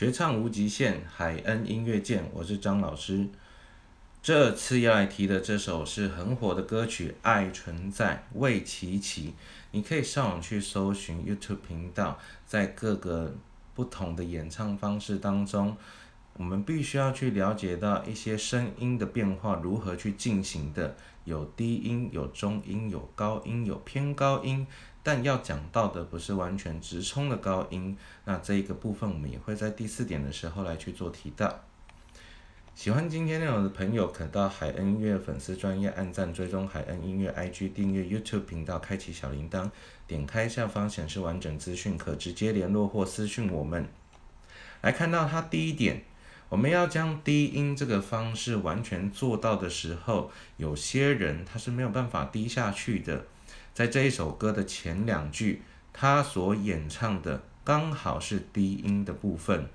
学唱无极限，海恩音乐见，我是张老师。这次要来提的这首是很火的歌曲《爱存在》，魏琪琪。你可以上网去搜寻 YouTube 频道，在各个不同的演唱方式当中，我们必须要去了解到一些声音的变化如何去进行的，有低音，有中音，有高音，有偏高音。但要讲到的不是完全直冲的高音，那这一个部分我们也会在第四点的时候来去做提到。喜欢今天内容的朋友，可到海恩音乐粉丝专业按赞追踪海恩音乐 IG 订阅 YouTube 频道，开启小铃铛，点开下方显示完整资讯，可直接联络或私讯我们。来看到它第一点，我们要将低音这个方式完全做到的时候，有些人他是没有办法低下去的。在这一首歌的前两句，他所演唱的刚好是低音的部分。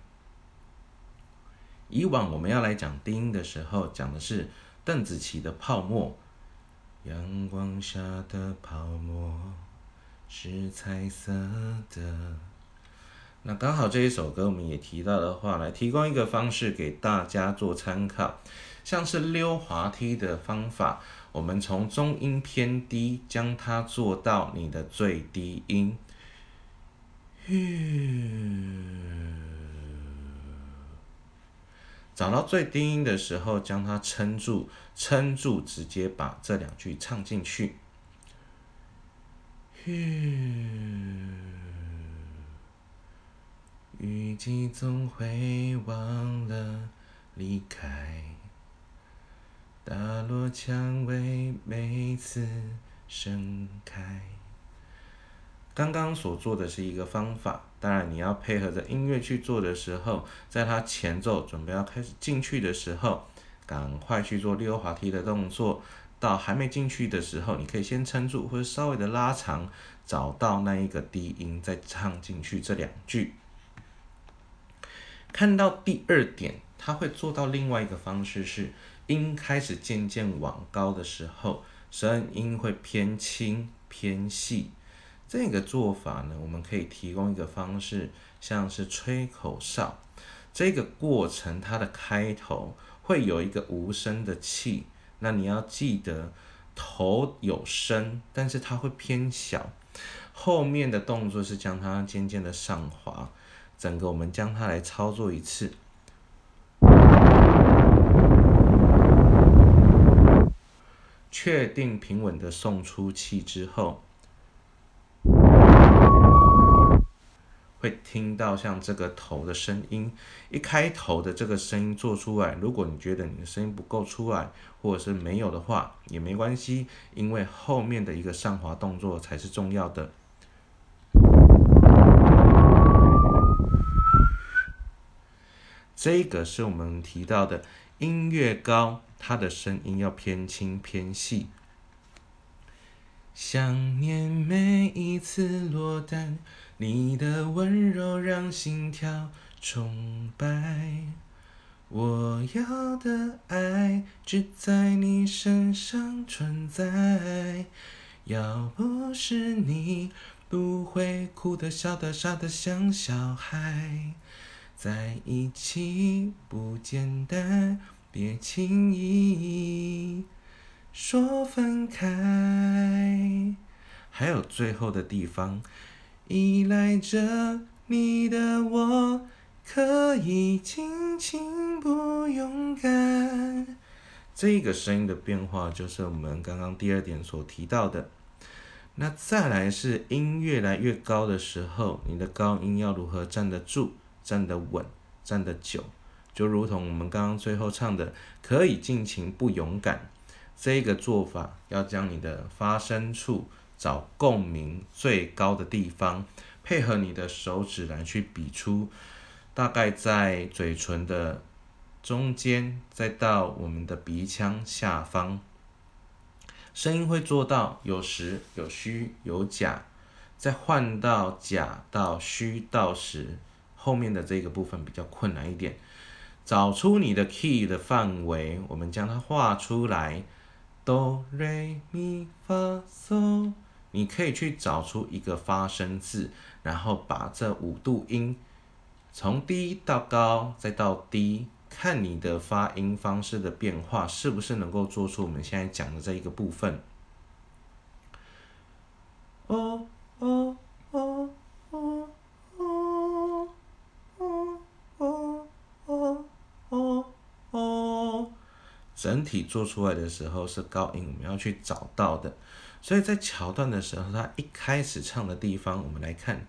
以往我们要来讲低音的时候，讲的是邓紫棋的《泡沫》，阳光下的泡沫是彩色的。那刚好这一首歌我们也提到的话，来提供一个方式给大家做参考，像是溜滑梯的方法。我们从中音偏低，将它做到你的最低音。找到最低音的时候，将它撑住，撑住，直接把这两句唱进去。雨季总会忘了离开。大落蔷薇每次盛开。刚刚所做的是一个方法，当然你要配合着音乐去做的时候，在它前奏准备要开始进去的时候，赶快去做溜滑梯的动作。到还没进去的时候，你可以先撑住，或者稍微的拉长，找到那一个低音，再唱进去这两句。看到第二点，它会做到另外一个方式是。音开始渐渐往高的时候，声音会偏轻偏细。这个做法呢，我们可以提供一个方式，像是吹口哨。这个过程它的开头会有一个无声的气，那你要记得头有声，但是它会偏小。后面的动作是将它渐渐的上滑。整个我们将它来操作一次。确定平稳的送出气之后，会听到像这个头的声音。一开头的这个声音做出来，如果你觉得你的声音不够出来，或者是没有的话，也没关系，因为后面的一个上滑动作才是重要的。这个是我们提到的音乐高。它的声音要偏轻偏细。想念每一次落单，你的温柔让心跳崇拜。我要的爱只在你身上存在。要不是你，不会哭的、笑的、傻的像小孩。在一起不简单。别轻易说分开，还有最后的地方，依赖着你的我，可以尽情不勇敢。这个声音的变化，就是我们刚刚第二点所提到的。那再来是音越来越高的时候，你的高音要如何站得住、站得稳、站得久？就如同我们刚刚最后唱的，可以尽情不勇敢，这个做法要将你的发声处找共鸣最高的地方，配合你的手指来去比出，大概在嘴唇的中间，再到我们的鼻腔下方，声音会做到有实有虚有假，再换到假到虚到实，后面的这个部分比较困难一点。找出你的 key 的范围，我们将它画出来。哆瑞咪发嗦，你可以去找出一个发声字，然后把这五度音从低到高，再到低，看你的发音方式的变化，是不是能够做出我们现在讲的这一个部分？哦哦哦哦哦哦哦哦哦，整体做出来的时候是高音，我们要去找到的。所以在桥段的时候，他一开始唱的地方，我们来看。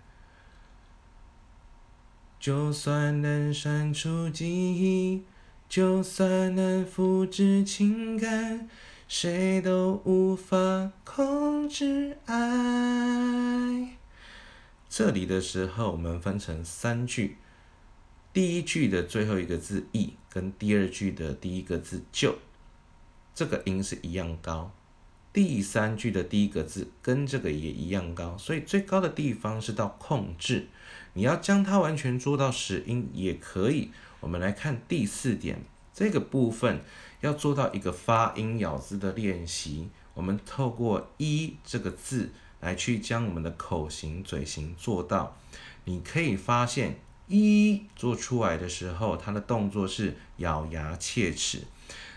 就算能删除记忆，就算能复制情感，谁都无法控制爱。这里的时候，我们分成三句，第一句的最后一个字“意”跟第二句的第一个字“就”，这个音是一样高。第三句的第一个字跟这个也一样高，所以最高的地方是到控制。你要将它完全做到实音也可以。我们来看第四点，这个部分要做到一个发音咬字的练习。我们透过一这个字来去将我们的口型、嘴型做到。你可以发现一做出来的时候，它的动作是咬牙切齿。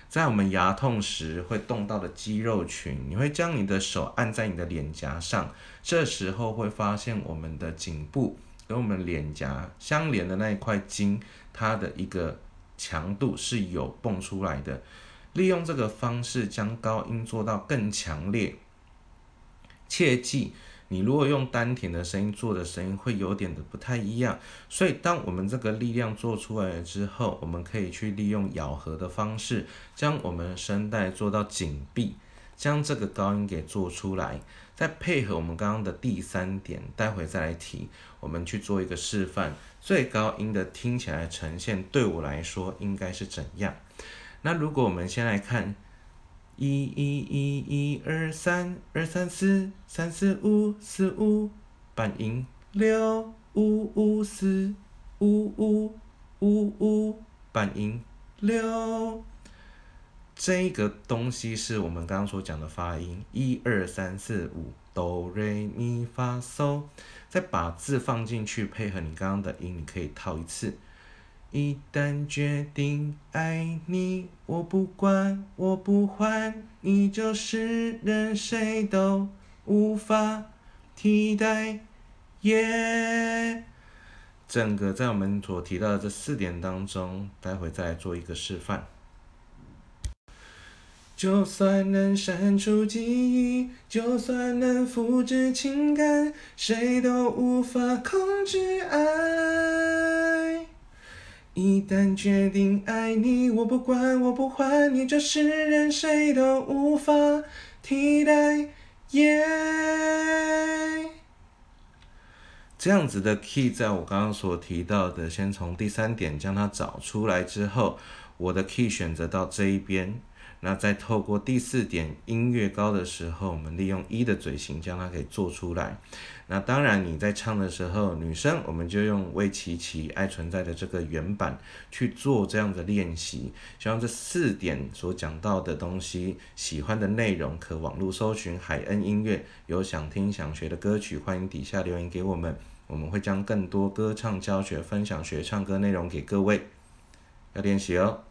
在我们牙痛时会动到的肌肉群，你会将你的手按在你的脸颊上，这时候会发现我们的颈部跟我们脸颊相连的那一块筋，它的一个强度是有蹦出来的。利用这个方式将高音做到更强烈，切记。你如果用丹田的声音做的声音会有点的不太一样，所以当我们这个力量做出来了之后，我们可以去利用咬合的方式，将我们声带做到紧闭，将这个高音给做出来，再配合我们刚刚的第三点，待会再来提，我们去做一个示范，最高音的听起来呈现对我来说应该是怎样？那如果我们先来看。一一一一二三二三四三四五四五半音六五五四五五五五半音六，这个东西是我们刚刚所讲的发音。一二三四五哆瑞咪发嗦，再把字放进去，配合你刚刚的音，你可以套一次。一旦决定爱你，我不管，我不换，你就是任谁都无法替代。耶！整个在我们所提到的这四点当中，待会再做一个示范。就算能删除记忆，就算能复制情感，谁都无法控制爱。一旦决定爱你，我不管，我不换，你这是任谁都无法替代。耶！这样子的 key，在我刚刚所提到的，先从第三点将它找出来之后，我的 key 选择到这一边。那在透过第四点音越高的时候，我们利用一的嘴型将它给做出来。那当然你在唱的时候，女生我们就用魏琪琪爱存在的这个原版去做这样的练习。希望这四点所讲到的东西，喜欢的内容可网络搜寻海恩音乐，有想听想学的歌曲，欢迎底下留言给我们，我们会将更多歌唱教学分享学唱歌内容给各位，要练习哦。